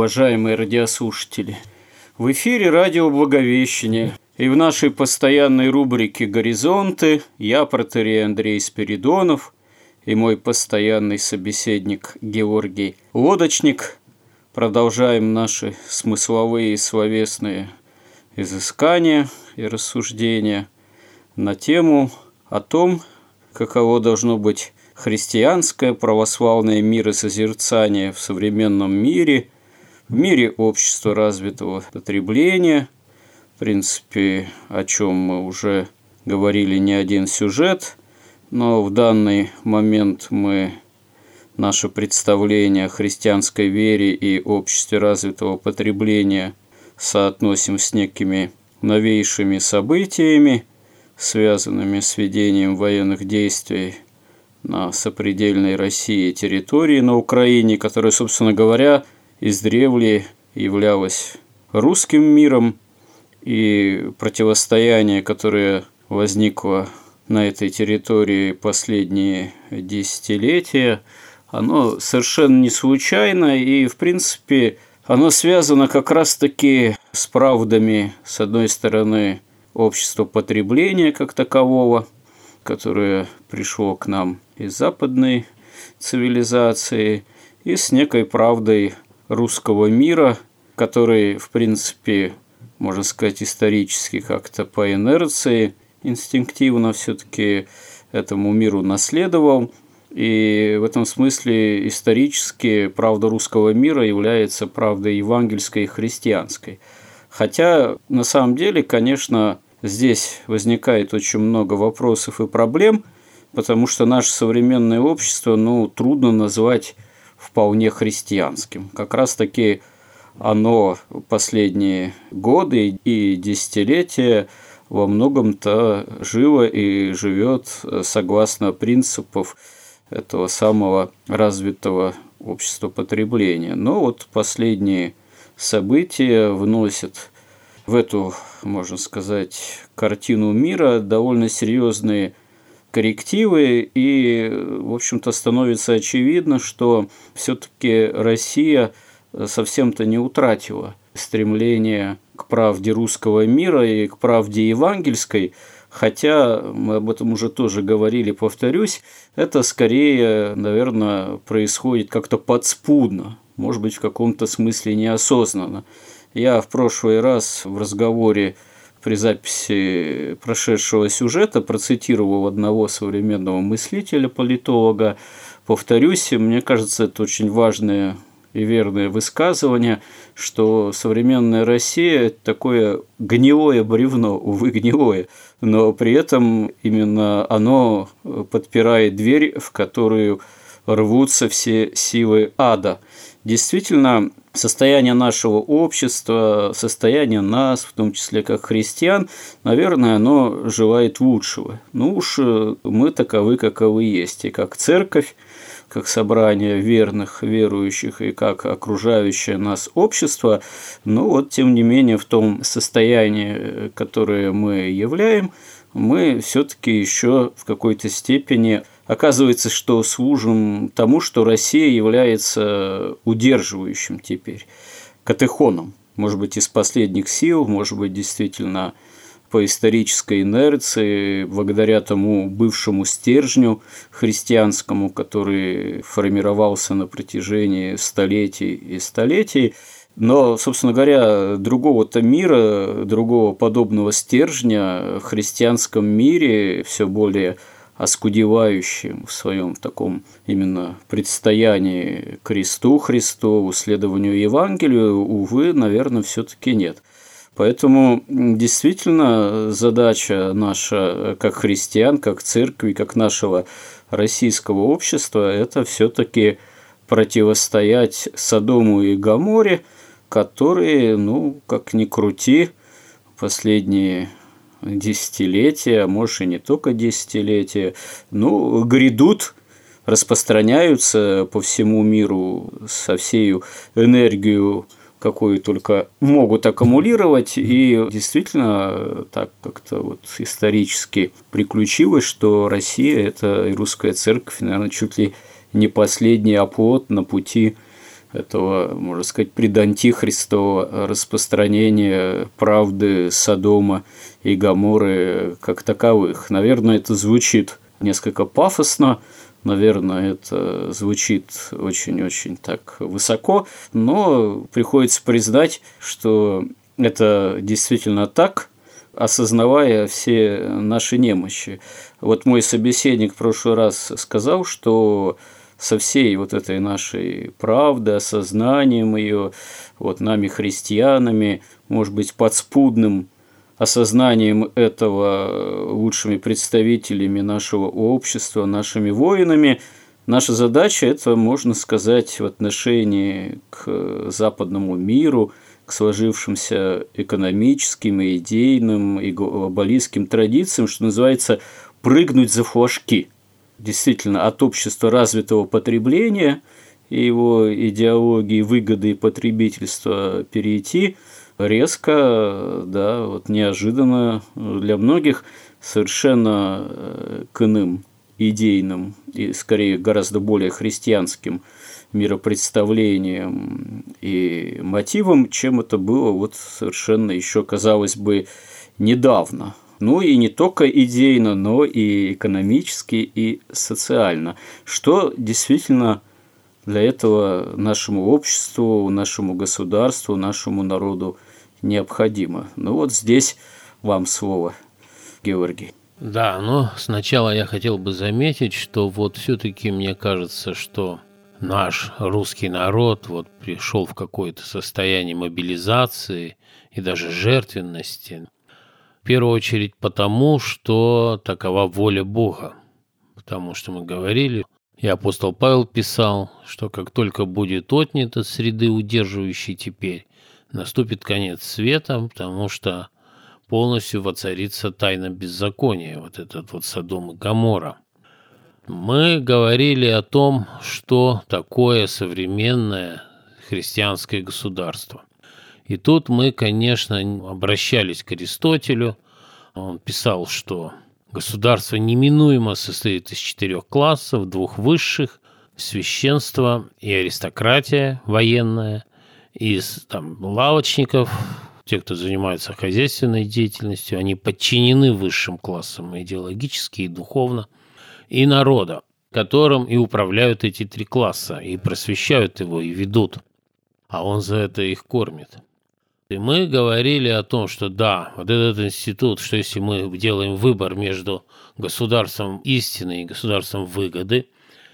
уважаемые радиослушатели. В эфире радио Благовещение. И в нашей постоянной рубрике «Горизонты» я, протерей Андрей Спиридонов, и мой постоянный собеседник Георгий Лодочник продолжаем наши смысловые и словесные изыскания и рассуждения на тему о том, каково должно быть христианское православное миросозерцание в современном мире, в мире общества развитого потребления, в принципе, о чем мы уже говорили не один сюжет, но в данный момент мы наше представление о христианской вере и обществе развитого потребления соотносим с некими новейшими событиями, связанными с ведением военных действий на сопредельной России территории на Украине, которая, собственно говоря, издревле являлась русским миром, и противостояние, которое возникло на этой территории последние десятилетия, оно совершенно не случайно, и, в принципе, оно связано как раз-таки с правдами, с одной стороны, общества потребления как такового – которое пришло к нам из западной цивилизации, и с некой правдой русского мира, который, в принципе, можно сказать, исторически как-то по инерции, инстинктивно все-таки этому миру наследовал. И в этом смысле исторически правда русского мира является правдой евангельской и христианской. Хотя, на самом деле, конечно, Здесь возникает очень много вопросов и проблем, потому что наше современное общество ну, трудно назвать вполне христианским. Как раз-таки оно последние годы и десятилетия во многом-то живо и живет согласно принципов этого самого развитого общества потребления. Но вот последние события вносят в эту, можно сказать, картину мира довольно серьезные коррективы, и, в общем-то, становится очевидно, что все-таки Россия совсем-то не утратила стремление к правде русского мира и к правде евангельской, хотя мы об этом уже тоже говорили, повторюсь, это скорее, наверное, происходит как-то подспудно, может быть, в каком-то смысле неосознанно. Я в прошлый раз в разговоре при записи прошедшего сюжета процитировал одного современного мыслителя, политолога. Повторюсь, мне кажется, это очень важное и верное высказывание, что современная Россия – это такое гнилое бревно, увы, гнилое, но при этом именно оно подпирает дверь, в которую рвутся все силы ада. Действительно, состояние нашего общества, состояние нас, в том числе как христиан, наверное, оно желает лучшего. Ну уж э, мы таковы, каковы есть, и как церковь, как собрание верных, верующих и как окружающее нас общество, но вот тем не менее в том состоянии, которое мы являем, мы все-таки еще в какой-то степени Оказывается, что служим тому, что Россия является удерживающим теперь, катехоном. Может быть, из последних сил, может быть, действительно по исторической инерции, благодаря тому бывшему стержню христианскому, который формировался на протяжении столетий и столетий. Но, собственно говоря, другого-то мира, другого подобного стержня в христианском мире все более оскудевающим в своем таком именно предстоянии кресту Христову, следованию Евангелию, увы, наверное, все-таки нет. Поэтому действительно задача наша как христиан, как церкви, как нашего российского общества – это все-таки противостоять Содому и Гаморе, которые, ну, как ни крути, последние десятилетия, может и не только десятилетия, ну, грядут, распространяются по всему миру со всей энергией какую только могут аккумулировать. И действительно так как-то вот исторически приключилось, что Россия – это и русская церковь, наверное, чуть ли не последний оплот на пути этого, можно сказать, предантихристового распространения правды Содома и Гаморы как таковых. Наверное, это звучит несколько пафосно, Наверное, это звучит очень-очень так высоко, но приходится признать, что это действительно так, осознавая все наши немощи. Вот мой собеседник в прошлый раз сказал, что со всей вот этой нашей правды, осознанием ее, вот нами христианами, может быть, подспудным осознанием этого лучшими представителями нашего общества, нашими воинами. Наша задача – это, можно сказать, в отношении к западному миру, к сложившимся экономическим, и идейным, и глобалистским традициям, что называется, прыгнуть за флажки. Действительно, от общества развитого потребления и его идеологии выгоды и потребительства перейти – резко, да, вот неожиданно для многих совершенно э, к иным идейным и скорее гораздо более христианским миропредставлением и мотивом, чем это было вот совершенно еще, казалось бы, недавно. Ну и не только идейно, но и экономически, и социально, что действительно для этого нашему обществу, нашему государству, нашему народу необходимо. Ну вот здесь вам слово, Георгий. Да, но сначала я хотел бы заметить, что вот все-таки мне кажется, что наш русский народ вот пришел в какое-то состояние мобилизации и даже жертвенности. В первую очередь потому, что такова воля Бога. Потому что мы говорили, и апостол Павел писал, что как только будет отнят от среды, удерживающей теперь, наступит конец света, потому что полностью воцарится тайна беззакония, вот этот вот Содом и Гамора. Мы говорили о том, что такое современное христианское государство. И тут мы, конечно, обращались к Аристотелю. Он писал, что государство неминуемо состоит из четырех классов, двух высших, священство и аристократия военная, из там, лавочников, те, кто занимается хозяйственной деятельностью, они подчинены высшим классам идеологически и духовно, и народа, которым и управляют эти три класса, и просвещают его, и ведут. А он за это их кормит. И мы говорили о том, что да, вот этот институт, что если мы делаем выбор между государством истины и государством выгоды,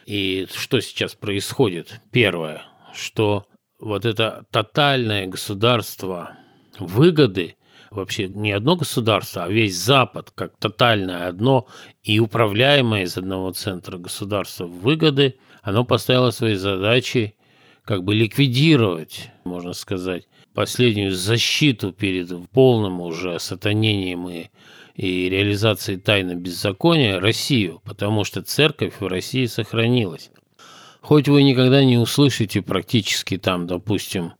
и что сейчас происходит? Первое, что вот это тотальное государство выгоды, вообще не одно государство, а весь Запад как тотальное одно и управляемое из одного центра государства выгоды, оно поставило своей задачей как бы ликвидировать, можно сказать, последнюю защиту перед полным уже сатанением и, и реализацией тайны беззакония Россию, потому что церковь в России сохранилась. Хоть вы никогда не услышите практически там, допустим,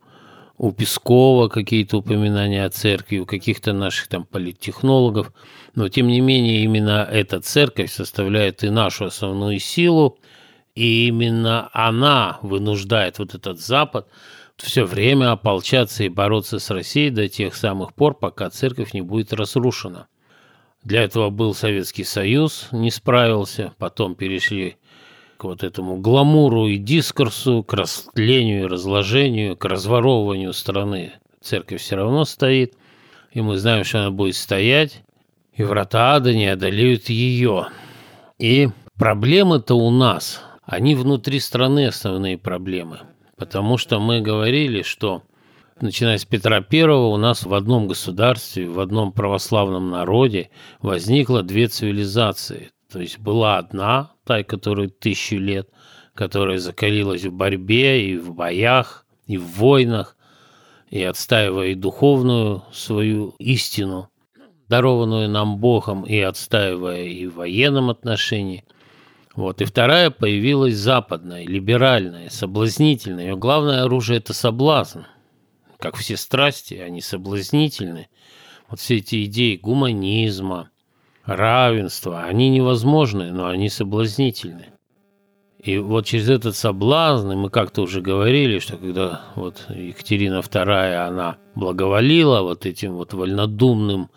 у Пескова какие-то упоминания о церкви, у каких-то наших там политтехнологов, но тем не менее именно эта церковь составляет и нашу основную силу, и именно она вынуждает вот этот Запад все время ополчаться и бороться с Россией до тех самых пор, пока церковь не будет разрушена. Для этого был Советский Союз, не справился, потом перешли к вот этому гламуру и дискурсу, к растлению и разложению, к разворовыванию страны. Церковь все равно стоит, и мы знаем, что она будет стоять, и врата ада не одолеют ее. И проблемы-то у нас, они внутри страны основные проблемы. Потому что мы говорили, что начиная с Петра I, у нас в одном государстве, в одном православном народе возникло две цивилизации. То есть была одна, та, которая тысячу лет, которая закалилась в борьбе и в боях, и в войнах, и отстаивая и духовную свою истину, дарованную нам Богом, и отстаивая и в военном отношении. Вот. И вторая появилась западная, либеральная, соблазнительная. Ее главное оружие – это соблазн. Как все страсти, они соблазнительны. Вот все эти идеи гуманизма, равенства, они невозможны, но они соблазнительны. И вот через этот соблазн, и мы как-то уже говорили, что когда вот Екатерина II, она благоволила вот этим вот вольнодумным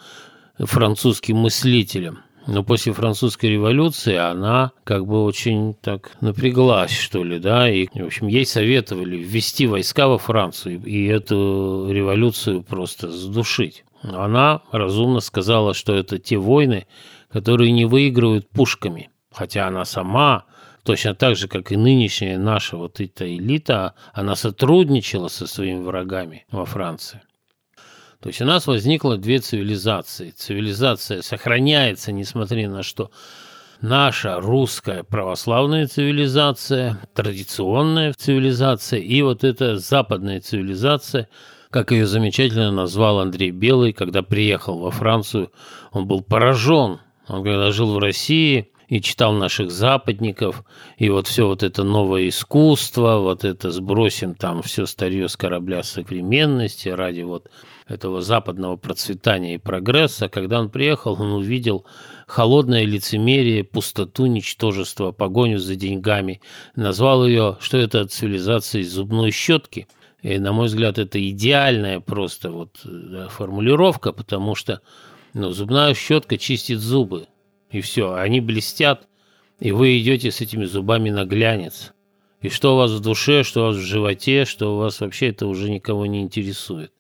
французским мыслителям, но после французской революции она как бы очень так напряглась, что ли, да, и, в общем, ей советовали ввести войска во Францию и эту революцию просто задушить. Она разумно сказала, что это те войны, которые не выигрывают пушками, хотя она сама точно так же, как и нынешняя наша вот эта элита, она сотрудничала со своими врагами во Франции. То есть у нас возникло две цивилизации. Цивилизация сохраняется, несмотря на что наша русская православная цивилизация, традиционная цивилизация и вот эта западная цивилизация, как ее замечательно назвал Андрей Белый, когда приехал во Францию, он был поражен. Он когда жил в России, и читал наших западников, и вот все вот это новое искусство, вот это сбросим там все старье с корабля современности ради вот этого западного процветания и прогресса. Когда он приехал, он увидел холодное лицемерие, пустоту, ничтожество, погоню за деньгами. Назвал ее, что это цивилизация из зубной щетки. И, на мой взгляд, это идеальная просто вот да, формулировка, потому что ну, зубная щетка чистит зубы. И все, они блестят, и вы идете с этими зубами на глянец. И что у вас в душе, что у вас в животе, что у вас вообще это уже никого не интересует.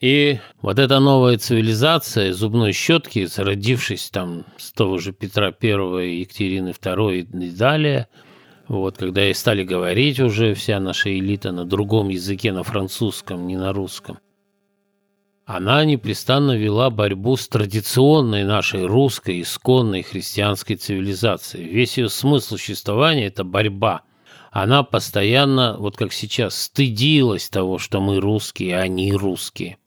И вот эта новая цивилизация зубной щетки, зародившись там с того же Петра I, Екатерины II и далее, вот, когда и стали говорить уже вся наша элита на другом языке, на французском, не на русском, она непрестанно вела борьбу с традиционной нашей русской, исконной христианской цивилизацией. Весь ее смысл существования – это борьба. Она постоянно, вот как сейчас, стыдилась того, что мы русские, а они русские,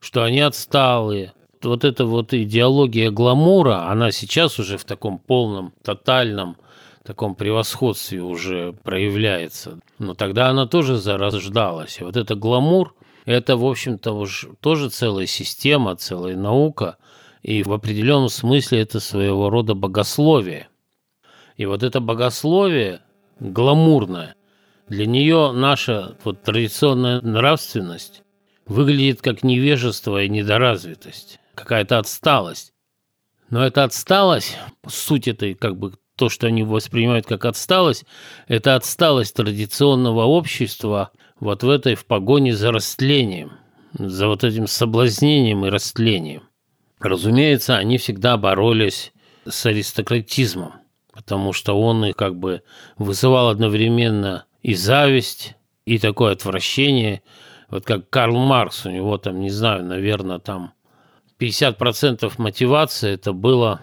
что они отсталые. Вот эта вот идеология гламура, она сейчас уже в таком полном, тотальном таком превосходстве уже проявляется. Но тогда она тоже зарождалась. И вот это гламур – это, в общем-то, тоже целая система, целая наука, и в определенном смысле это своего рода богословие. И вот это богословие гламурное, для нее наша вот традиционная нравственность выглядит как невежество и недоразвитость, какая-то отсталость. Но эта отсталость, суть этой как бы то, что они воспринимают как отсталость, это отсталость традиционного общества вот в этой в погоне за растлением, за вот этим соблазнением и растлением. Разумеется, они всегда боролись с аристократизмом, потому что он их как бы вызывал одновременно и зависть, и такое отвращение. Вот как Карл Маркс, у него там, не знаю, наверное, там 50% мотивации это было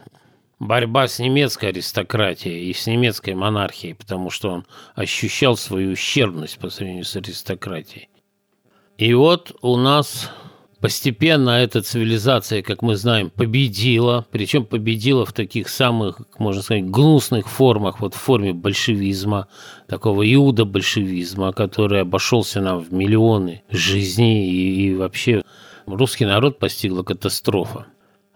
борьба с немецкой аристократией и с немецкой монархией, потому что он ощущал свою ущербность по сравнению с аристократией. И вот у нас постепенно эта цивилизация, как мы знаем, победила, причем победила в таких самых, можно сказать, гнусных формах, вот в форме большевизма, такого иуда-большевизма, который обошелся нам в миллионы жизней и, и вообще русский народ постигла катастрофа.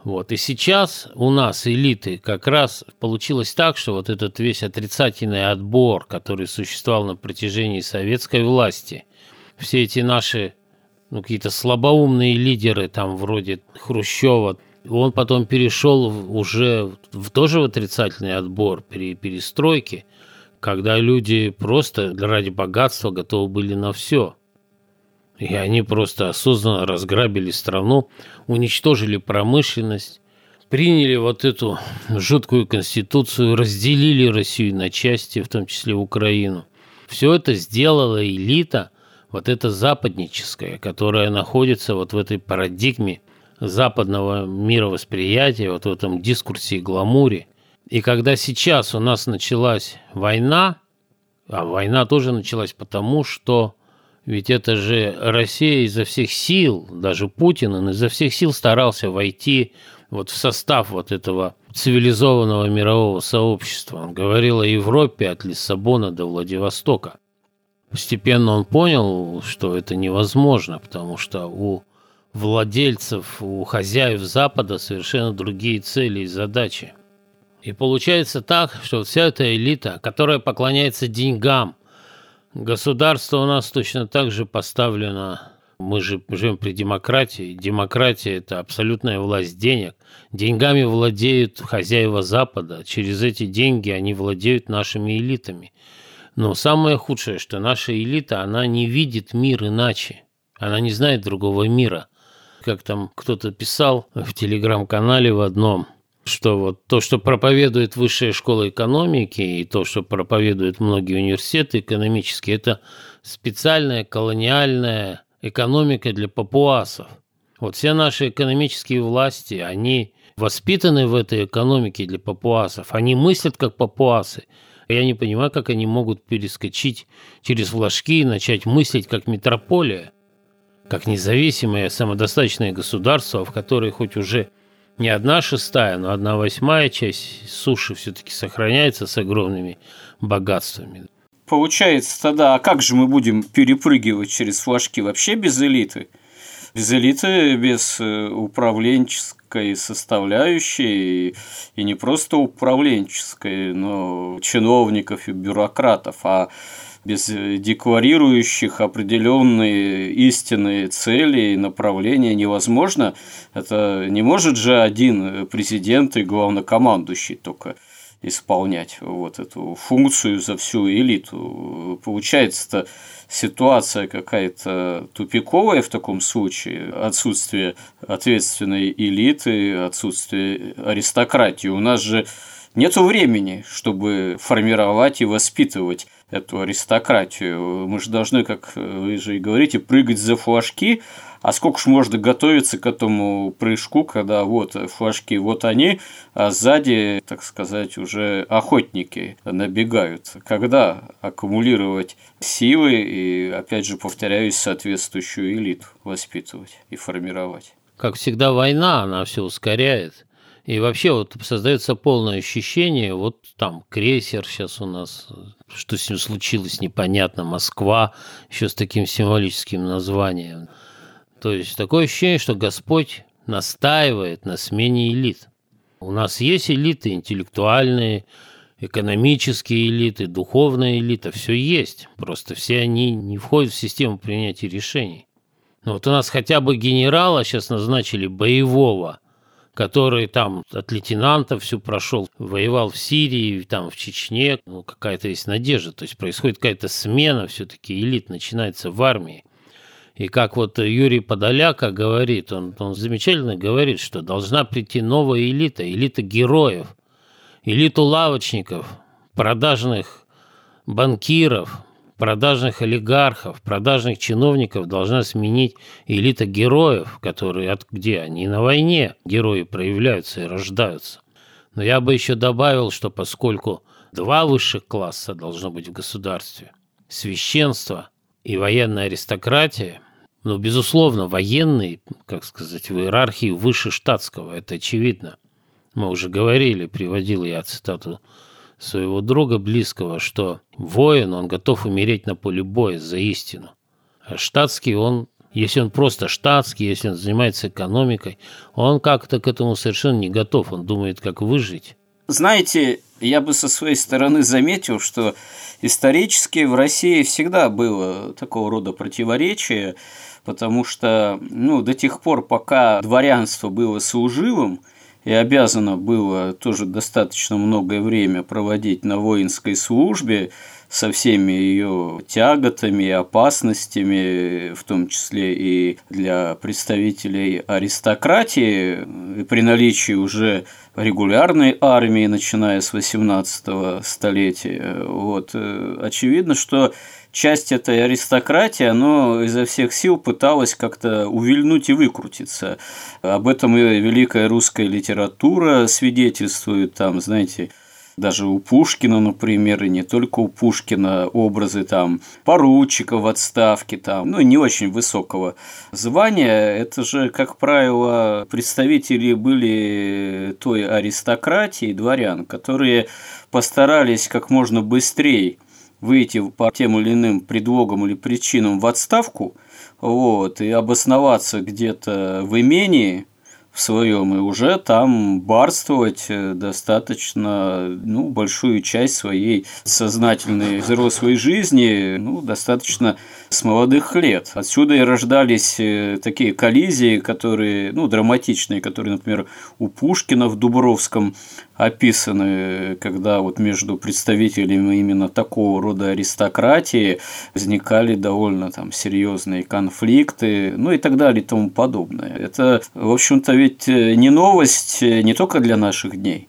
Вот. И сейчас у нас элиты как раз получилось так, что вот этот весь отрицательный отбор, который существовал на протяжении советской власти, все эти наши ну, какие-то слабоумные лидеры, там вроде Хрущева, он потом перешел уже в тоже в отрицательный отбор при перестройке, когда люди просто ради богатства готовы были на все – и они просто осознанно разграбили страну, уничтожили промышленность, приняли вот эту жуткую конституцию, разделили Россию на части, в том числе Украину. Все это сделала элита, вот эта западническая, которая находится вот в этой парадигме западного мировосприятия, вот в этом дискурсе и гламуре. И когда сейчас у нас началась война, а война тоже началась потому, что ведь это же Россия изо всех сил, даже Путин, он изо всех сил старался войти вот в состав вот этого цивилизованного мирового сообщества. Он говорил о Европе от Лиссабона до Владивостока. Постепенно он понял, что это невозможно, потому что у владельцев, у хозяев Запада совершенно другие цели и задачи. И получается так, что вся эта элита, которая поклоняется деньгам, государство у нас точно так же поставлено. Мы же живем при демократии. Демократия – это абсолютная власть денег. Деньгами владеют хозяева Запада. Через эти деньги они владеют нашими элитами. Но самое худшее, что наша элита, она не видит мир иначе. Она не знает другого мира как там кто-то писал в телеграм-канале в одном, что вот то, что проповедует высшая школа экономики и то, что проповедуют многие университеты экономические, это специальная колониальная экономика для папуасов. Вот все наши экономические власти, они воспитаны в этой экономике для папуасов, они мыслят как папуасы. Я не понимаю, как они могут перескочить через флажки и начать мыслить как метрополия как независимое самодостаточное государство, в которой хоть уже не одна шестая, но одна восьмая часть суши все-таки сохраняется с огромными богатствами. Получается тогда, а как же мы будем перепрыгивать через флажки вообще без элиты? Без элиты, без э, управленческой составляющей, и не просто управленческой, но чиновников и бюрократов, а без э, декларирующих определенные истинные цели и направления невозможно. Это не может же один президент и главнокомандующий только исполнять вот эту функцию за всю элиту. Получается-то ситуация какая-то тупиковая в таком случае, отсутствие ответственной элиты, отсутствие аристократии. У нас же нет времени, чтобы формировать и воспитывать эту аристократию. Мы же должны, как вы же и говорите, прыгать за флажки, а сколько ж можно готовиться к этому прыжку, когда вот флажки, вот они, а сзади, так сказать, уже охотники набегают. Когда аккумулировать силы и, опять же, повторяюсь, соответствующую элиту воспитывать и формировать? Как всегда, война, она все ускоряет. И вообще вот создается полное ощущение, вот там крейсер сейчас у нас, что с ним случилось, непонятно, Москва, еще с таким символическим названием. То есть такое ощущение, что Господь настаивает на смене элит. У нас есть элиты интеллектуальные, экономические элиты, духовная элита, все есть. Просто все они не входят в систему принятия решений. Но вот у нас хотя бы генерала сейчас назначили боевого – который там от лейтенанта все прошел, воевал в Сирии, там в Чечне, ну какая-то есть надежда, то есть происходит какая-то смена, все-таки элит начинается в армии. И как вот Юрий Подоляка говорит, он, он замечательно говорит, что должна прийти новая элита, элита героев, элиту лавочников, продажных банкиров, продажных олигархов, продажных чиновников должна сменить элита героев, которые от где они на войне герои проявляются и рождаются. Но я бы еще добавил, что поскольку два высших класса должно быть в государстве, священство и военная аристократия, ну, безусловно, военный, как сказать, в иерархии выше штатского, это очевидно. Мы уже говорили, приводил я цитату своего друга близкого, что воин, он готов умереть на поле боя за истину. А штатский, он, если он просто штатский, если он занимается экономикой, он как-то к этому совершенно не готов, он думает, как выжить. Знаете, я бы со своей стороны заметил, что исторически в России всегда было такого рода противоречие, потому что ну, до тех пор, пока дворянство было служивым, и обязано было тоже достаточно многое время проводить на воинской службе, со всеми ее тяготами и опасностями, в том числе и для представителей аристократии, при наличии уже регулярной армии, начиная с 18 столетия. Вот. Э, очевидно, что часть этой аристократии, оно изо всех сил пыталась как-то увильнуть и выкрутиться. Об этом и великая русская литература свидетельствует, там, знаете, даже у Пушкина, например, и не только у Пушкина образы там поручика в отставке, там, ну, не очень высокого звания. Это же, как правило, представители были той аристократии, дворян, которые постарались как можно быстрее выйти по тем или иным предлогам или причинам в отставку, вот, и обосноваться где-то в имении, в своем и уже там барствовать э, достаточно ну, большую часть своей сознательной взрослой жизни ну, достаточно с молодых лет. Отсюда и рождались э, такие коллизии, которые, ну, драматичные, которые, например, у Пушкина в Дубровском описаны, когда вот между представителями именно такого рода аристократии возникали довольно там серьезные конфликты, ну и так далее и тому подобное. Это, в общем-то, ведь э, не новость э, не только для наших дней.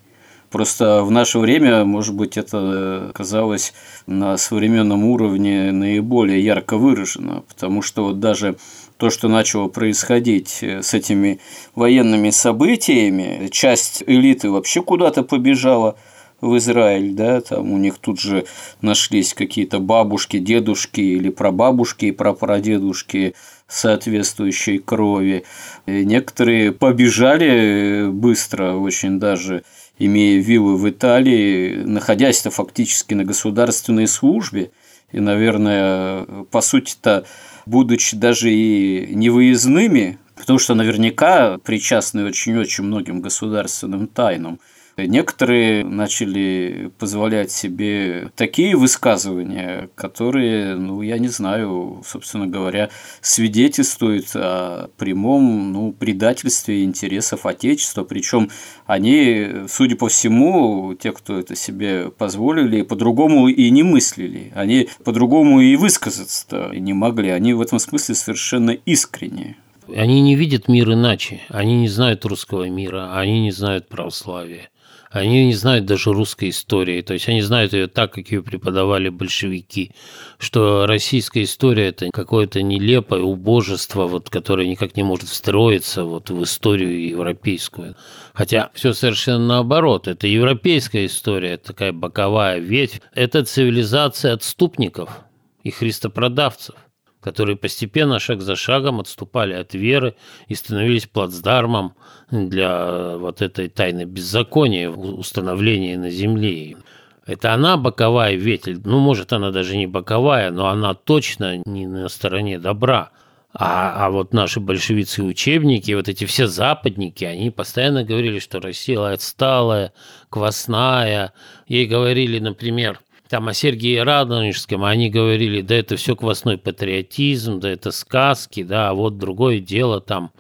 Просто в наше время, может быть, это казалось на современном уровне наиболее ярко выражено, потому что вот даже то, что начало происходить э, с этими военными событиями, часть элиты вообще куда-то побежала в Израиль, да, там у них тут же нашлись какие-то бабушки, дедушки или прабабушки и прапрадедушки соответствующей крови. И некоторые побежали быстро очень даже имея виллы в Италии, находясь-то фактически на государственной службе, и, наверное, по сути-то, будучи даже и невыездными, потому что наверняка причастны очень-очень многим государственным тайнам – Некоторые начали позволять себе такие высказывания, которые, ну, я не знаю, собственно говоря, свидетельствуют о прямом ну, предательстве интересов Отечества. Причем они, судя по всему, те, кто это себе позволили, по-другому и не мыслили. Они по-другому и высказаться не могли. Они в этом смысле совершенно искренние. Они не видят мир иначе. Они не знают русского мира, они не знают православия. Они не знают даже русской истории, то есть они знают ее так, как ее преподавали большевики, что российская история – это какое-то нелепое убожество, вот, которое никак не может встроиться вот, в историю европейскую. Хотя все совершенно наоборот. Это европейская история, такая боковая ветвь. Это цивилизация отступников и христопродавцев – которые постепенно, шаг за шагом отступали от веры и становились плацдармом для вот этой тайны беззакония, установления на земле. Это она боковая ветвь, ну, может, она даже не боковая, но она точно не на стороне добра. А, а вот наши большевицы учебники, вот эти все западники, они постоянно говорили, что Россия отсталая, квасная. Ей говорили, например, там о Сергее Радонежском они говорили, да это все квасной патриотизм, да это сказки, да, а вот другое дело, там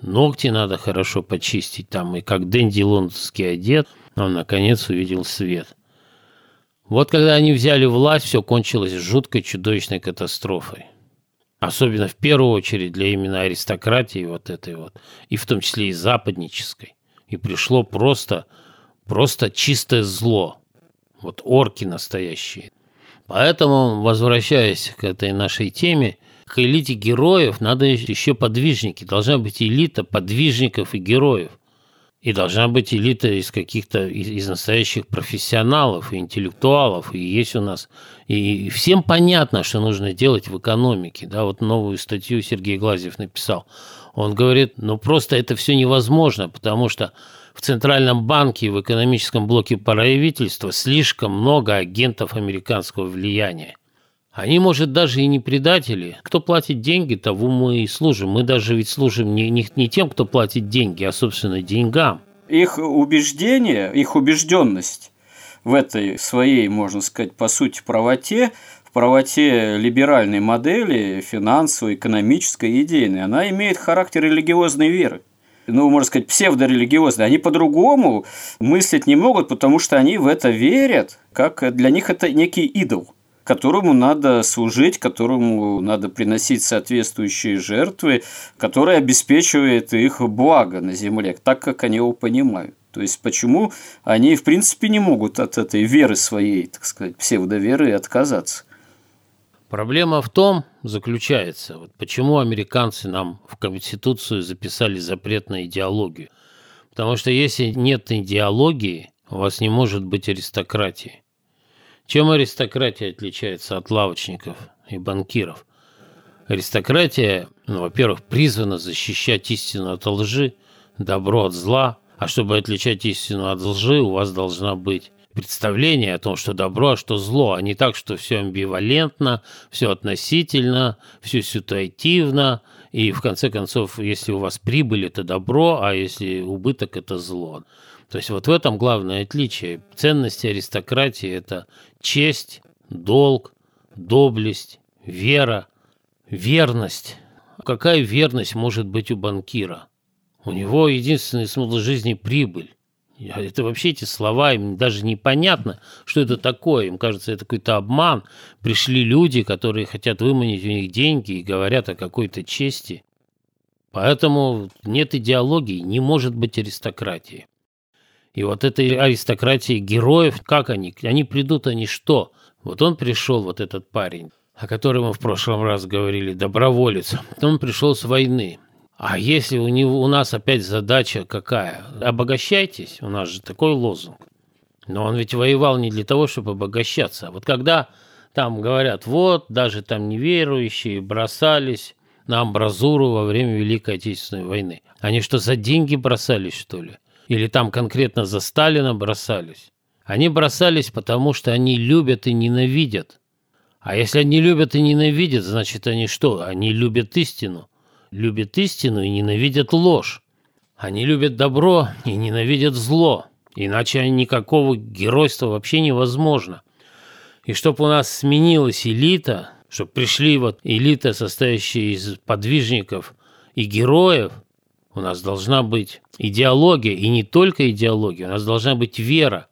ногти надо хорошо почистить, там и как Дэнди лондонский одет, он наконец увидел свет. Вот когда они взяли власть, все кончилось жуткой чудовищной катастрофой. Особенно в первую очередь для именно аристократии вот этой вот, и в том числе и западнической. И пришло просто, просто чистое зло – вот орки настоящие. Поэтому, возвращаясь к этой нашей теме, к элите героев надо еще подвижники. Должна быть элита подвижников и героев. И должна быть элита из каких-то, из, из настоящих профессионалов и интеллектуалов. И есть у нас... И всем понятно, что нужно делать в экономике. Да, вот новую статью Сергей Глазьев написал. Он говорит, ну просто это все невозможно, потому что в Центральном банке и в экономическом блоке правительства слишком много агентов американского влияния. Они, может, даже и не предатели. Кто платит деньги, того мы и служим. Мы даже ведь служим не, не, не тем, кто платит деньги, а, собственно, деньгам. Их убеждение, их убежденность в этой своей, можно сказать, по сути, правоте, в правоте либеральной модели, финансовой, экономической, идейной, она имеет характер религиозной веры ну, можно сказать, псевдорелигиозные, они по-другому мыслить не могут, потому что они в это верят, как для них это некий идол которому надо служить, которому надо приносить соответствующие жертвы, который обеспечивает их благо на земле, так как они его понимают. То есть почему они, в принципе, не могут от этой веры своей, так сказать, псевдоверы отказаться? Проблема в том заключается, вот почему американцы нам в Конституцию записали запрет на идеологию. Потому что если нет идеологии, у вас не может быть аристократии. Чем аристократия отличается от лавочников и банкиров? Аристократия, ну, во-первых, призвана защищать истину от лжи, добро от зла, а чтобы отличать истину от лжи, у вас должна быть представление о том, что добро, а что зло, а не так, что все амбивалентно, все относительно, все ситуативно, и в конце концов, если у вас прибыль – это добро, а если убыток – это зло. То есть вот в этом главное отличие. Ценности аристократии – это честь, долг, доблесть, вера, верность. Какая верность может быть у банкира? У него единственный смысл жизни – прибыль. Это вообще эти слова, им даже непонятно, что это такое. Им кажется, это какой-то обман. Пришли люди, которые хотят выманить у них деньги и говорят о какой-то чести. Поэтому нет идеологии, не может быть аристократии. И вот этой аристократии героев, как они? Они придут, они что? Вот он пришел, вот этот парень, о котором мы в прошлом раз говорили, доброволец. Он пришел с войны. А если у, него, у нас опять задача какая? Обогащайтесь, у нас же такой лозунг. Но он ведь воевал не для того, чтобы обогащаться. А вот когда там говорят, вот, даже там неверующие бросались на амбразуру во время Великой Отечественной войны. Они что, за деньги бросались, что ли? Или там конкретно за Сталина бросались? Они бросались, потому что они любят и ненавидят. А если они любят и ненавидят, значит они что? Они любят истину любят истину и ненавидят ложь. Они любят добро и ненавидят зло, иначе никакого геройства вообще невозможно. И чтобы у нас сменилась элита, чтобы пришли вот элита, состоящая из подвижников и героев, у нас должна быть идеология, и не только идеология, у нас должна быть вера,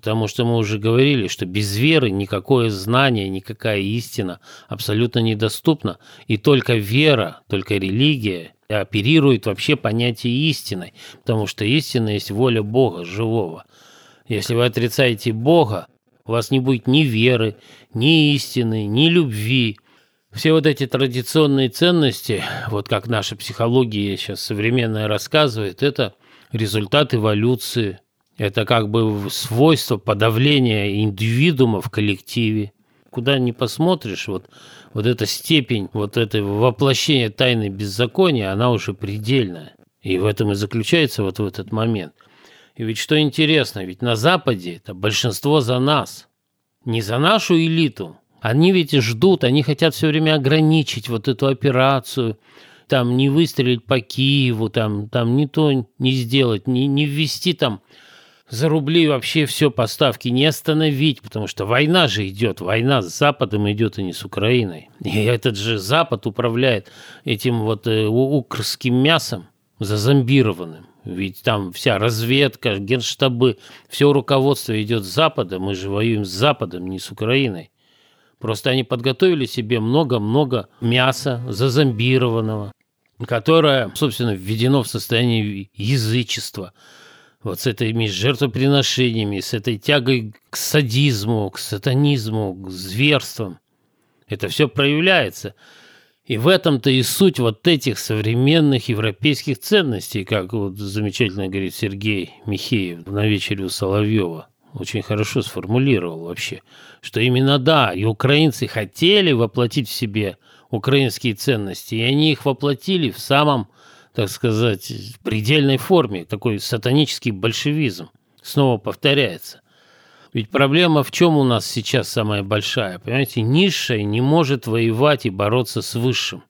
Потому что мы уже говорили, что без веры никакое знание, никакая истина абсолютно недоступна. И только вера, только религия оперирует вообще понятие истины. Потому что истина есть воля Бога живого. Если вы отрицаете Бога, у вас не будет ни веры, ни истины, ни любви. Все вот эти традиционные ценности, вот как наша психология сейчас современная рассказывает, это результат эволюции – это как бы свойство подавления индивидуума в коллективе. Куда ни посмотришь, вот, вот эта степень, вот это воплощение тайны беззакония, она уже предельная. И в этом и заключается вот в этот момент. И ведь что интересно, ведь на Западе это большинство за нас, не за нашу элиту. Они ведь ждут, они хотят все время ограничить вот эту операцию, там не выстрелить по Киеву, там, там не то не сделать, не, не ввести там за рубли вообще все поставки не остановить, потому что война же идет, война с Западом идет, и не с Украиной. И этот же Запад управляет этим вот э, укрским мясом зазомбированным. Ведь там вся разведка, генштабы, все руководство идет с Запада, мы же воюем с Западом, не с Украиной. Просто они подготовили себе много-много мяса зазомбированного, которое, собственно, введено в состояние язычества – вот с этими жертвоприношениями, с этой тягой к садизму, к сатанизму, к зверствам. Это все проявляется. И в этом-то и суть вот этих современных европейских ценностей, как вот замечательно говорит Сергей Михеев на вечере у Соловьева. Очень хорошо сформулировал вообще, что именно да, и украинцы хотели воплотить в себе украинские ценности, и они их воплотили в самом так сказать, предельной форме, такой сатанический большевизм снова повторяется. Ведь проблема в чем у нас сейчас самая большая? Понимаете, низшая не может воевать и бороться с высшим.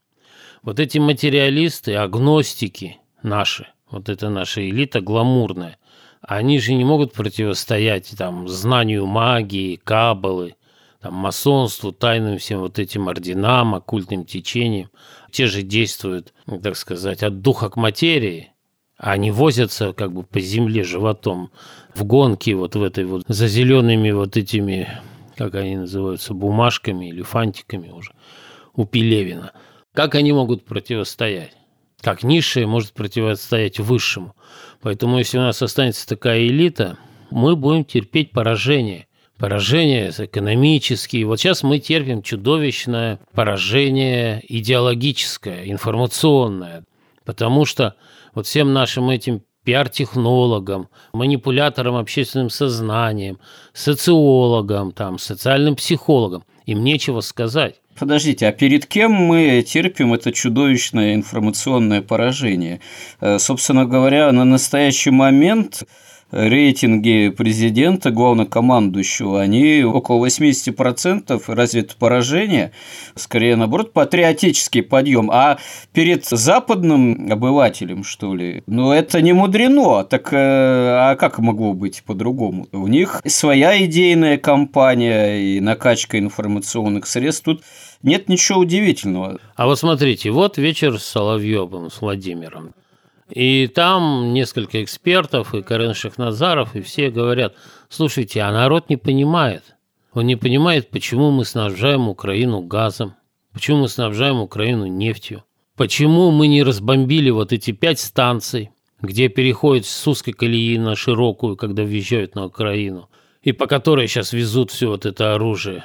Вот эти материалисты, агностики наши, вот это наша элита гламурная, они же не могут противостоять там знанию магии, кабалы, там, масонству, тайным всем вот этим орденам, оккультным течениям. Те же действуют, так сказать, от духа к материи, они возятся как бы по земле животом в гонке вот в этой вот за зелеными вот этими как они называются, бумажками или фантиками уже у Пелевина. Как они могут противостоять? Как низшее может противостоять высшему? Поэтому если у нас останется такая элита, мы будем терпеть поражение. Поражение экономические. Вот сейчас мы терпим чудовищное поражение идеологическое, информационное. Потому что вот всем нашим этим пиар-технологам, манипуляторам общественным сознанием, социологам, там, социальным психологам. Им нечего сказать. Подождите, а перед кем мы терпим это чудовищное информационное поражение? Э, собственно говоря, на настоящий момент рейтинги президента, главнокомандующего, они около 80% разве поражение, скорее наоборот, патриотический подъем. А перед западным обывателем, что ли, ну это не мудрено. Так э, а как могло быть по-другому? У них своя идейная кампания и накачка информационных средств. Тут нет ничего удивительного. А вот смотрите, вот вечер с Соловьевым, с Владимиром. И там несколько экспертов, и Карен Шахназаров, и все говорят, слушайте, а народ не понимает. Он не понимает, почему мы снабжаем Украину газом, почему мы снабжаем Украину нефтью, почему мы не разбомбили вот эти пять станций, где переходят с узкой колеи на широкую, когда въезжают на Украину, и по которой сейчас везут все вот это оружие.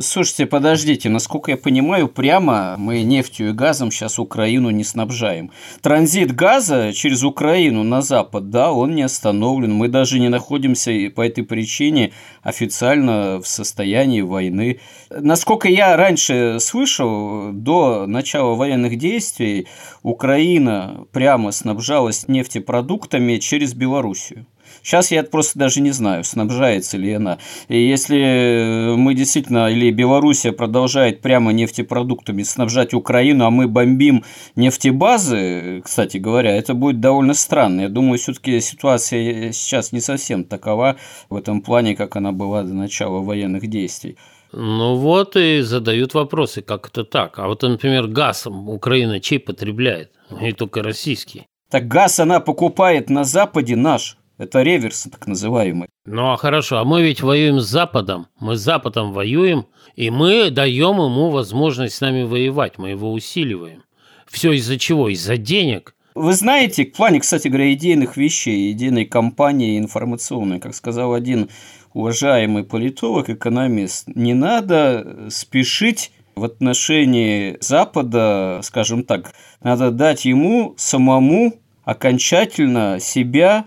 Слушайте, подождите, насколько я понимаю, прямо мы нефтью и газом сейчас Украину не снабжаем. Транзит газа через Украину на запад, да, он не остановлен. Мы даже не находимся по этой причине официально в состоянии войны. Насколько я раньше слышал, до начала военных действий Украина прямо снабжалась нефтепродуктами через Белоруссию. Сейчас я просто даже не знаю, снабжается ли она. И если мы действительно, или Белоруссия продолжает прямо нефтепродуктами снабжать Украину, а мы бомбим нефтебазы, кстати говоря, это будет довольно странно. Я думаю, все-таки ситуация сейчас не совсем такова в этом плане, как она была до начала военных действий. Ну вот и задают вопросы, как это так. А вот, например, газ Украина чей потребляет? И только российский. Так газ она покупает на Западе наш. Это реверс, так называемый. Ну а хорошо, а мы ведь воюем с Западом. Мы с Западом воюем, и мы даем ему возможность с нами воевать. Мы его усиливаем. Все из-за чего? Из-за денег. Вы знаете, в плане, кстати говоря, идейных вещей, идейной кампании информационной, как сказал один уважаемый политолог, экономист, не надо спешить в отношении Запада, скажем так, надо дать ему самому окончательно себя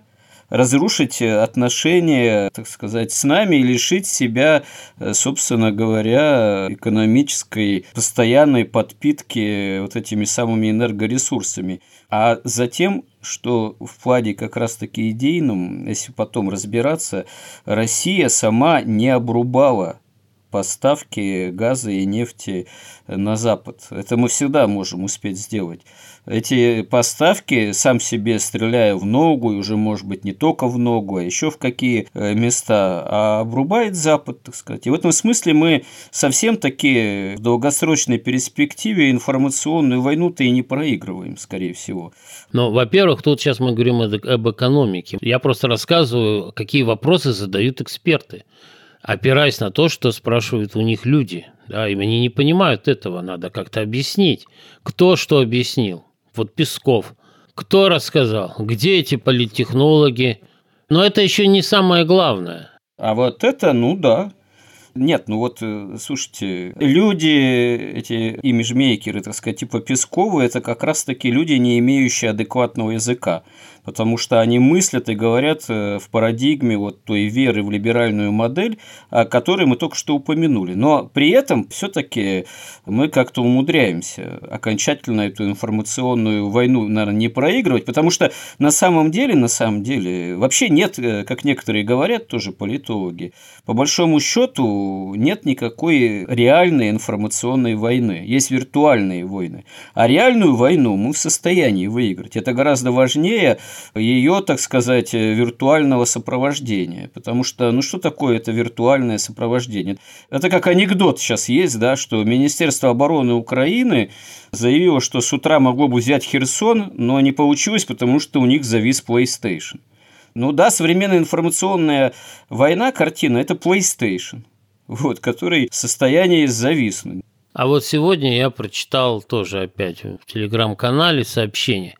разрушить отношения, так сказать, с нами и лишить себя, э, собственно говоря, экономической постоянной подпитки вот этими самыми энергоресурсами. А затем, что в плане как раз-таки идейном, если потом разбираться, Россия сама не обрубала поставки газа и нефти на Запад. Это мы всегда можем успеть сделать эти поставки сам себе стреляя в ногу, и уже, может быть, не только в ногу, а еще в какие э, места, а обрубает Запад, так сказать. И в этом смысле мы совсем таки в долгосрочной перспективе информационную войну-то и не проигрываем, скорее всего. Ну, во-первых, тут сейчас мы говорим об экономике. Я просто рассказываю, какие вопросы задают эксперты опираясь на то, что спрашивают у них люди. Да, и они не понимают этого, надо как-то объяснить. Кто что объяснил? Вот Песков. Кто рассказал? Где эти политтехнологи? Но это еще не самое главное. А вот это, ну да, нет, ну вот, э, слушайте, люди, эти имиджмейкеры, так сказать, типа Пескова, это как раз-таки люди, не имеющие адекватного языка потому что они мыслят и говорят э, в парадигме вот той веры в либеральную модель, о которой мы только что упомянули. Но при этом все-таки мы как-то умудряемся окончательно эту информационную войну, наверное, не проигрывать, потому что на самом деле, на самом деле, вообще нет, э, как некоторые говорят, тоже политологи, по большому счету нет никакой реальной информационной войны. Есть виртуальные войны. А реальную войну мы в состоянии выиграть. Это гораздо важнее ее, так сказать, виртуального сопровождения. Потому что, ну что такое это виртуальное сопровождение? Это как анекдот сейчас есть, да, что Министерство обороны Украины заявило, что с утра могло бы взять Херсон, но не получилось, потому что у них завис PlayStation. Ну да, современная информационная война, картина – это PlayStation. вот, который в состоянии зависнуть. А вот сегодня я прочитал тоже опять в телеграм-канале сообщение,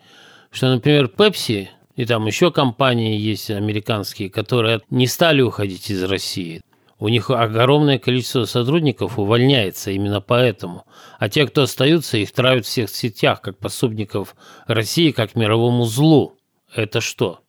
что, например, Pepsi и там еще компании есть американские, которые не стали уходить из России. У них огромное количество сотрудников увольняется именно поэтому. А те, кто остаются, их травят в всех сетях, как пособников России, как мировому злу. Это что?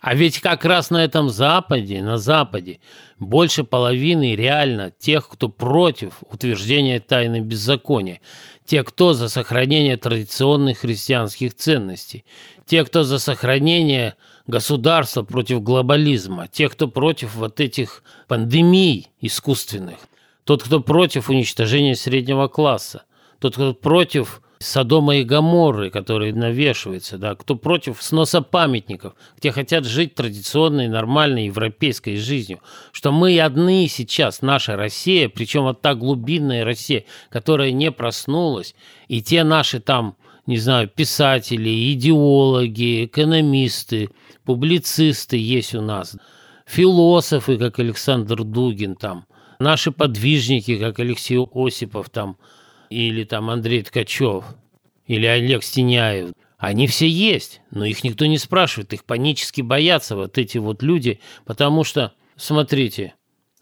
А ведь как раз на этом Западе, на Западе, больше половины реально тех, кто против утверждения тайны беззакония, те, кто за сохранение традиционных христианских ценностей, те, кто за сохранение государства против глобализма, те, кто против вот этих пандемий искусственных, тот, кто против уничтожения среднего класса, тот, кто против Содома и Гаморры, которые навешиваются, да, кто против сноса памятников, где хотят жить традиционной, нормальной европейской жизнью, что мы одни сейчас, наша Россия, причем вот та глубинная Россия, которая не проснулась, и те наши там, не знаю, писатели, идеологи, экономисты, публицисты есть у нас, философы, как Александр Дугин там, наши подвижники, как Алексей Осипов там, или там Андрей Ткачев, или Олег Стеняев, они все есть, но их никто не спрашивает, их панически боятся вот эти вот люди, потому что, смотрите,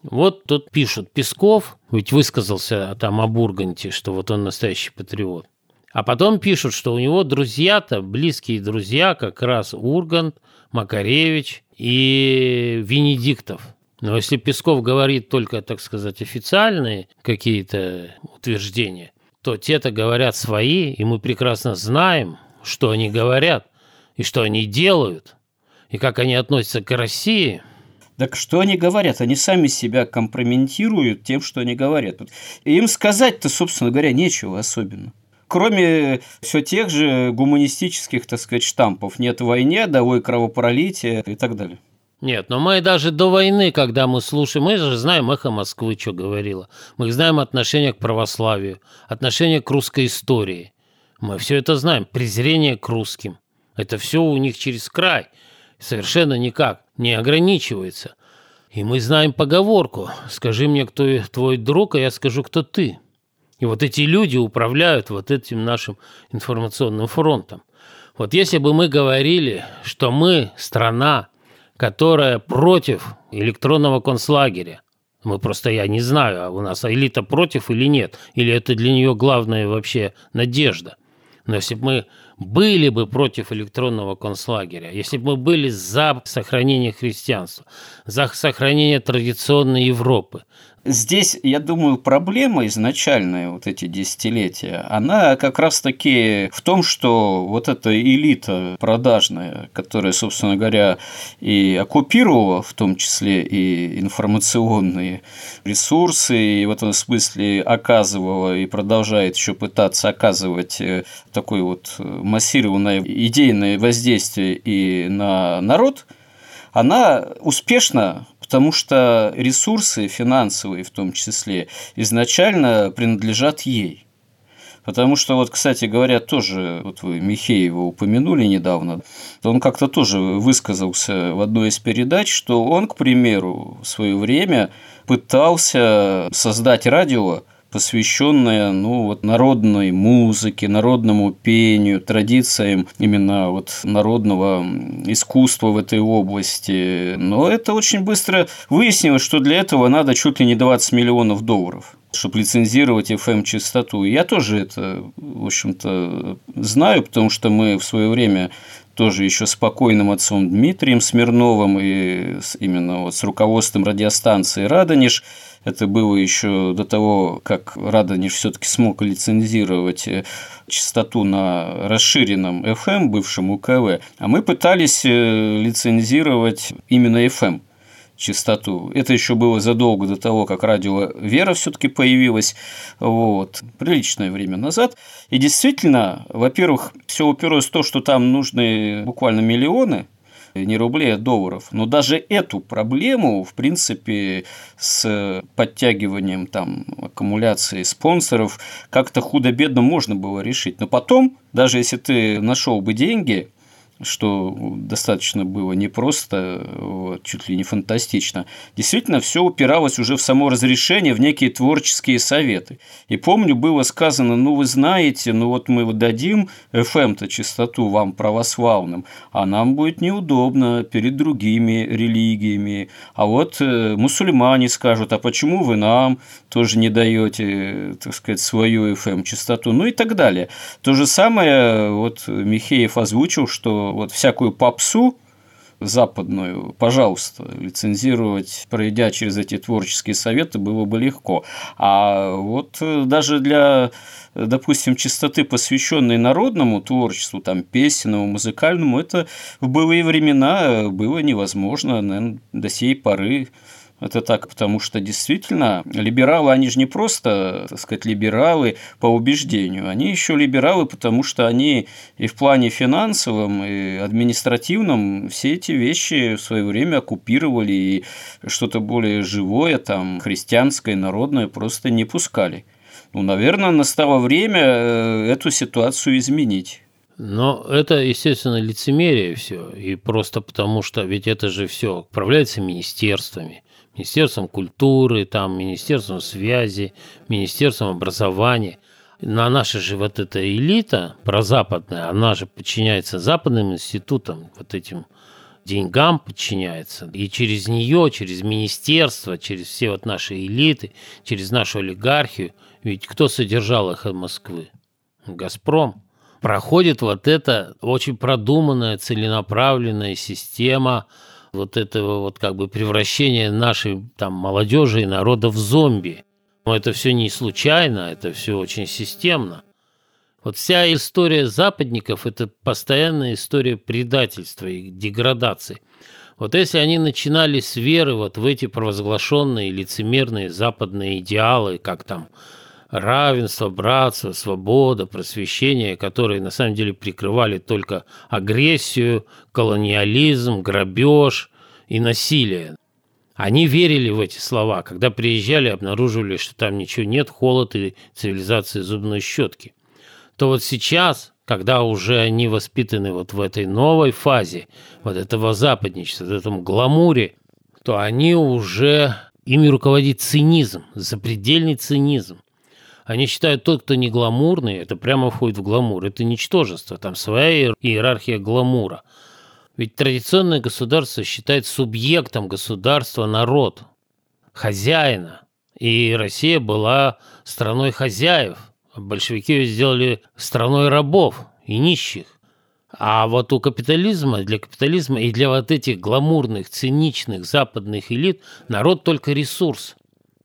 вот тут пишут, Песков, ведь высказался там о Бурганте, что вот он настоящий патриот. А потом пишут, что у него друзья-то, близкие друзья, как раз Ургант, Макаревич и Венедиктов. Но если Песков говорит только, так сказать, официальные какие-то утверждения, то те-то говорят свои, и мы прекрасно знаем, что они говорят, и что они делают, и как они относятся к России. Так что они говорят? Они сами себя компрометируют тем, что они говорят. И им сказать-то, собственно говоря, нечего особенно. Кроме все тех же гуманистических, так сказать, штампов. Нет войне, довой кровопролития и так далее. Нет, но мы даже до войны, когда мы слушаем, мы же знаем эхо Москвы, что говорила. Мы знаем отношение к православию, отношение к русской истории. Мы все это знаем. Презрение к русским. Это все у них через край. Совершенно никак не ограничивается. И мы знаем поговорку «Скажи мне, кто твой друг, а я скажу, кто ты». И вот эти люди управляют вот этим нашим информационным фронтом. Вот если бы мы говорили, что мы страна, которая против электронного концлагеря. Мы просто, я не знаю, а у нас элита против или нет, или это для нее главная вообще надежда. Но если бы мы были бы против электронного концлагеря, если бы мы были за сохранение христианства, за сохранение традиционной Европы, Здесь, я думаю, проблема изначальная, вот эти десятилетия, она как раз-таки в том, что вот эта элита продажная, которая, собственно говоря, и оккупировала в том числе и информационные ресурсы, и в этом смысле оказывала и продолжает еще пытаться оказывать э, такое вот массированное идейное воздействие и на народ, она успешно потому что ресурсы финансовые в том числе изначально принадлежат ей. Потому что, вот, кстати говоря, тоже, вот вы Михеева упомянули недавно, он как-то тоже высказался в одной из передач, что он, к примеру, в свое время пытался создать радио, посвященная ну, вот, народной музыке, народному пению, традициям именно вот, народного искусства в этой области. Но это очень быстро выяснилось, что для этого надо чуть ли не 20 миллионов долларов чтобы лицензировать FM-частоту. Я тоже это, в общем-то, знаю, потому что мы в свое время тоже еще с покойным отцом Дмитрием Смирновым и именно вот с руководством радиостанции «Радонеж» Это было еще до того, как Радонеж все-таки смог лицензировать э, частоту на расширенном FM, бывшем УКВ, а мы пытались э, лицензировать именно FM частоту. Это еще было задолго до того, как радио Вера все-таки появилась, вот, приличное время назад. И действительно, во-первых, все уперлось в то, что там нужны буквально миллионы не рублей, а долларов. Но даже эту проблему, в принципе, с подтягиванием там аккумуляции спонсоров как-то худо-бедно можно было решить. Но потом, даже если ты нашел бы деньги, что достаточно было непросто, вот, чуть ли не фантастично, действительно все упиралось уже в само разрешение, в некие творческие советы. И помню, было сказано, ну вы знаете, ну вот мы дадим FM-то частоту вам православным, а нам будет неудобно перед другими религиями. А вот э, мусульмане скажут, а почему вы нам тоже не даете, так сказать, свою FM-частоту, ну и так далее. То же самое вот Михеев озвучил, что вот всякую попсу западную, пожалуйста, лицензировать, пройдя через эти творческие советы, было бы легко. А вот э, даже для, допустим, чистоты, посвященной народному творчеству, там, песенному, музыкальному, это в былые времена было невозможно, наверное, до сей поры это так, потому что действительно либералы, они же не просто, так сказать, либералы по убеждению, они еще либералы, потому что они и в плане финансовом, и административном все эти вещи в свое время оккупировали, и что-то более живое, там, христианское, народное просто не пускали. Ну, наверное, настало время э, эту ситуацию изменить. Но это, естественно, лицемерие все. И просто потому, что ведь это же все управляется министерствами. Министерством культуры, там, Министерством связи, Министерством образования. На наша же вот эта элита прозападная, она же подчиняется западным институтам, вот этим деньгам подчиняется. И через нее, через министерство, через все вот наши элиты, через нашу олигархию, ведь кто содержал их от Москвы? «Газпром». Проходит вот эта очень продуманная, целенаправленная система – вот этого вот как бы превращения нашей там молодежи и народа в зомби. Но это все не случайно, это все очень системно. Вот вся история западников – это постоянная история предательства и деградации. Вот если они начинали с веры вот в эти провозглашенные лицемерные западные идеалы, как там равенство, братство, свобода, просвещение, которые на самом деле прикрывали только агрессию, колониализм, грабеж и насилие. Они верили в эти слова, когда приезжали, обнаруживали, что там ничего нет, холод и цивилизация зубной щетки. То вот сейчас, когда уже они воспитаны вот в этой новой фазе, вот этого западничества, в этом гламуре, то они уже ими руководит цинизм, запредельный цинизм. Они считают, тот, кто не гламурный, это прямо входит в гламур. Это ничтожество, там своя иерархия гламура. Ведь традиционное государство считает субъектом государства народ, хозяина. И Россия была страной хозяев. Большевики ее сделали страной рабов и нищих. А вот у капитализма, для капитализма и для вот этих гламурных, циничных западных элит народ только ресурс.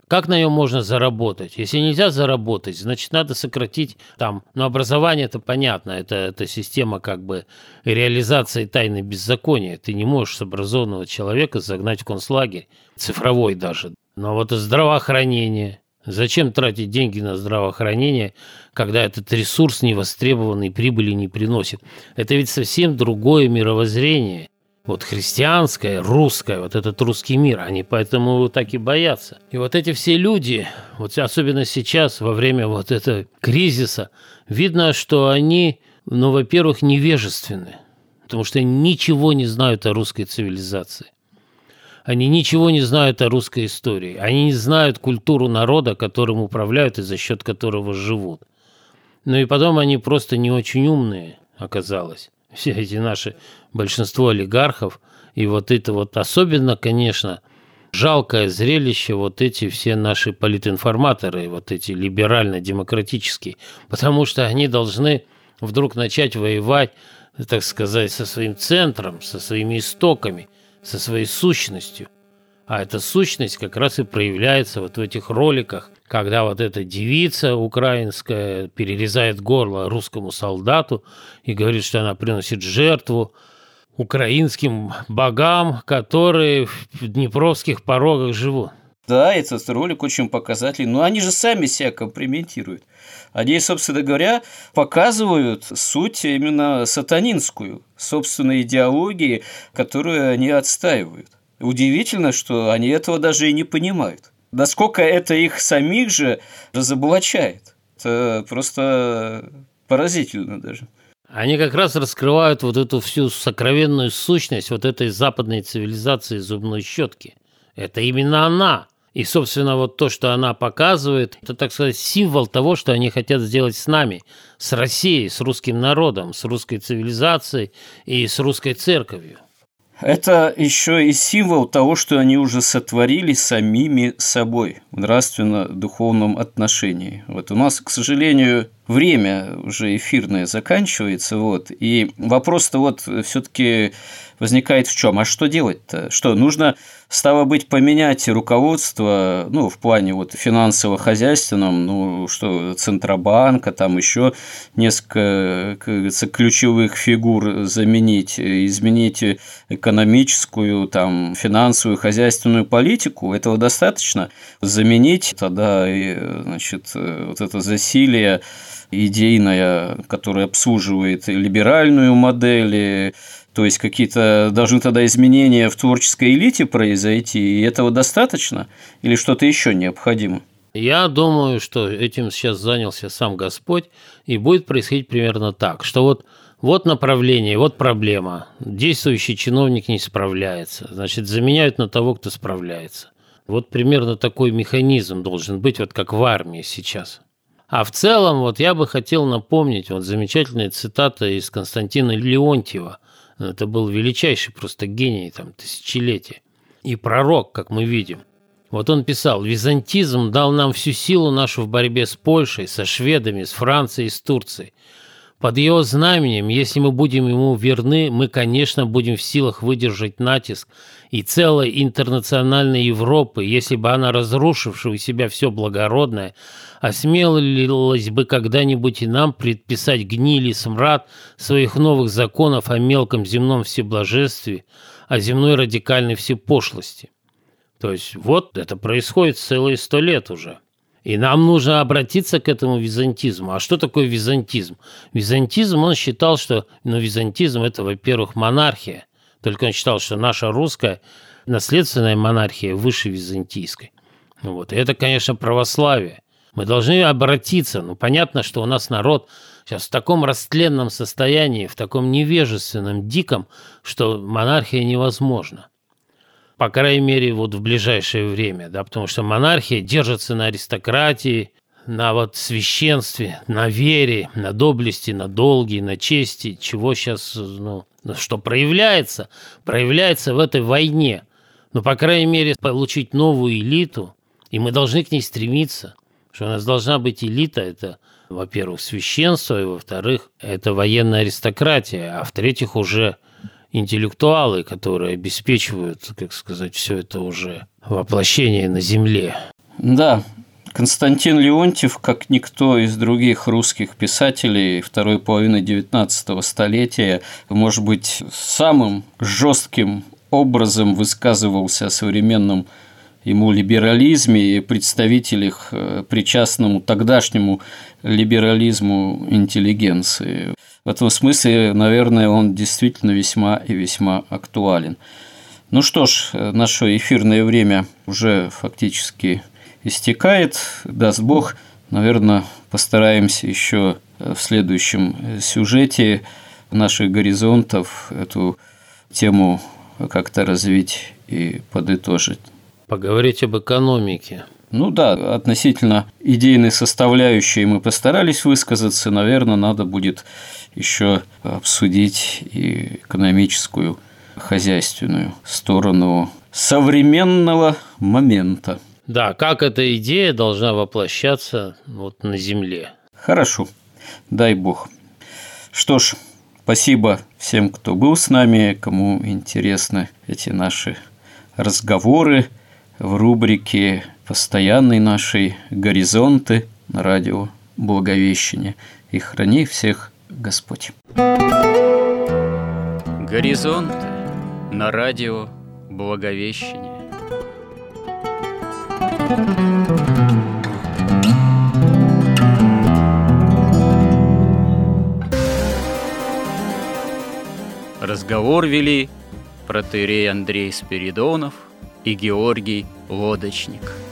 Как на нем можно заработать? Если нельзя заработать, значит, надо сократить там. Но образование это понятно, это, это система как бы реализации тайны беззакония. Ты не можешь с образованного человека загнать в концлагерь, цифровой даже. Но вот здравоохранение. Зачем тратить деньги на здравоохранение, когда этот ресурс невостребованный прибыли не приносит? Это ведь совсем другое мировоззрение вот христианское, русское, вот этот русский мир, они поэтому его так и боятся. И вот эти все люди, вот особенно сейчас, во время вот этого кризиса, видно, что они, ну, во-первых, невежественны, потому что они ничего не знают о русской цивилизации. Они ничего не знают о русской истории. Они не знают культуру народа, которым управляют и за счет которого живут. Ну и потом они просто не очень умные, оказалось все эти наши большинство олигархов. И вот это вот особенно, конечно, жалкое зрелище вот эти все наши политинформаторы, вот эти либерально-демократические, потому что они должны вдруг начать воевать, так сказать, со своим центром, со своими истоками, со своей сущностью. А эта сущность как раз и проявляется вот в этих роликах, когда вот эта девица украинская перерезает горло русскому солдату и говорит, что она приносит жертву украинским богам, которые в днепровских порогах живут. Да, этот ролик очень показательный. Но они же сами себя компрометируют. Они, собственно говоря, показывают суть именно сатанинскую, собственной идеологии, которую они отстаивают. Удивительно, что они этого даже и не понимают. Насколько это их самих же разоблачает. Это просто поразительно даже. они как раз раскрывают вот эту всю сокровенную сущность вот этой западной цивилизации зубной щетки. Это именно она. И, собственно, вот то, что она показывает, это, так сказать, символ того, что они хотят сделать с нами, с Россией, с русским народом, с русской цивилизацией и с русской церковью. Это еще и символ того, что они уже сотворили самими собой в нравственно-духовном отношении. Вот у нас, к сожалению, время уже эфирное заканчивается, вот, и вопрос-то вот все-таки возникает в чем? А что делать-то? Что, нужно, стало быть, поменять руководство, ну, в плане вот финансово-хозяйственном, ну, что, Центробанка, там еще несколько, как говорится, ключевых фигур заменить, изменить экономическую, там, финансовую, хозяйственную политику, этого достаточно? Заменить тогда, значит, вот это засилие идейная, которая обслуживает либеральную модель, то есть какие-то должны тогда изменения в творческой элите произойти, и этого достаточно или что-то еще необходимо? Я думаю, что этим сейчас занялся сам Господь, и будет происходить примерно так, что вот вот направление, вот проблема. Действующий чиновник не справляется. Значит, заменяют на того, кто справляется. Вот примерно такой механизм должен быть, вот как в армии сейчас. А в целом, вот я бы хотел напомнить вот замечательная цитата из Константина Леонтьева. Это был величайший просто гений там тысячелетия. И пророк, как мы видим. Вот он писал, «Византизм дал нам всю силу нашу в борьбе с Польшей, со шведами, с Францией, с Турцией. Под его знаменем, если мы будем ему верны, мы, конечно, будем в силах выдержать натиск и целой интернациональной Европы, если бы она, разрушившая у себя все благородное, осмелилась бы когда-нибудь и нам предписать гнили смрад своих новых законов о мелком земном всеблажестве, о земной радикальной всепошлости. То есть вот это происходит целые сто лет уже. И нам нужно обратиться к этому византизму. А что такое византизм? Византизм, он считал, что ну, византизм – это, во-первых, монархия. Только он считал, что наша русская наследственная монархия выше византийской. Ну, вот. И это, конечно, православие. Мы должны обратиться. Ну, понятно, что у нас народ сейчас в таком растленном состоянии, в таком невежественном, диком, что монархия невозможна по крайней мере, вот в ближайшее время, да, потому что монархия держится на аристократии, на вот священстве, на вере, на доблести, на долге, на чести, чего сейчас, ну, что проявляется, проявляется в этой войне. Но, по крайней мере, получить новую элиту, и мы должны к ней стремиться, что у нас должна быть элита, это, во-первых, священство, и, во-вторых, это военная аристократия, а в-третьих, уже интеллектуалы, которые обеспечивают, как сказать, все это уже воплощение на земле. Да, Константин Леонтьев, как никто из других русских писателей второй половины XIX столетия, может быть, самым жестким образом высказывался о современном ему либерализме и представителях, э, причастному тогдашнему либерализму интеллигенции. В этом смысле, наверное, он действительно весьма и весьма актуален. Ну что ж, наше эфирное время уже фактически истекает. Даст Бог, наверное, постараемся еще в следующем сюжете наших горизонтов эту тему как-то развить и подытожить. Поговорить об экономике. Ну да, относительно идейной составляющей мы постарались высказаться. Наверное, надо будет еще обсудить и экономическую, хозяйственную сторону современного момента. Да, как эта идея должна воплощаться вот на Земле. Хорошо, дай бог. Что ж, спасибо всем, кто был с нами, кому интересны эти наши разговоры в рубрике постоянной нашей горизонты на радио Благовещение. И храни всех Господь. Горизонты на радио Благовещение. Разговор вели протерей Андрей Спиридонов – и Георгий Лодочник –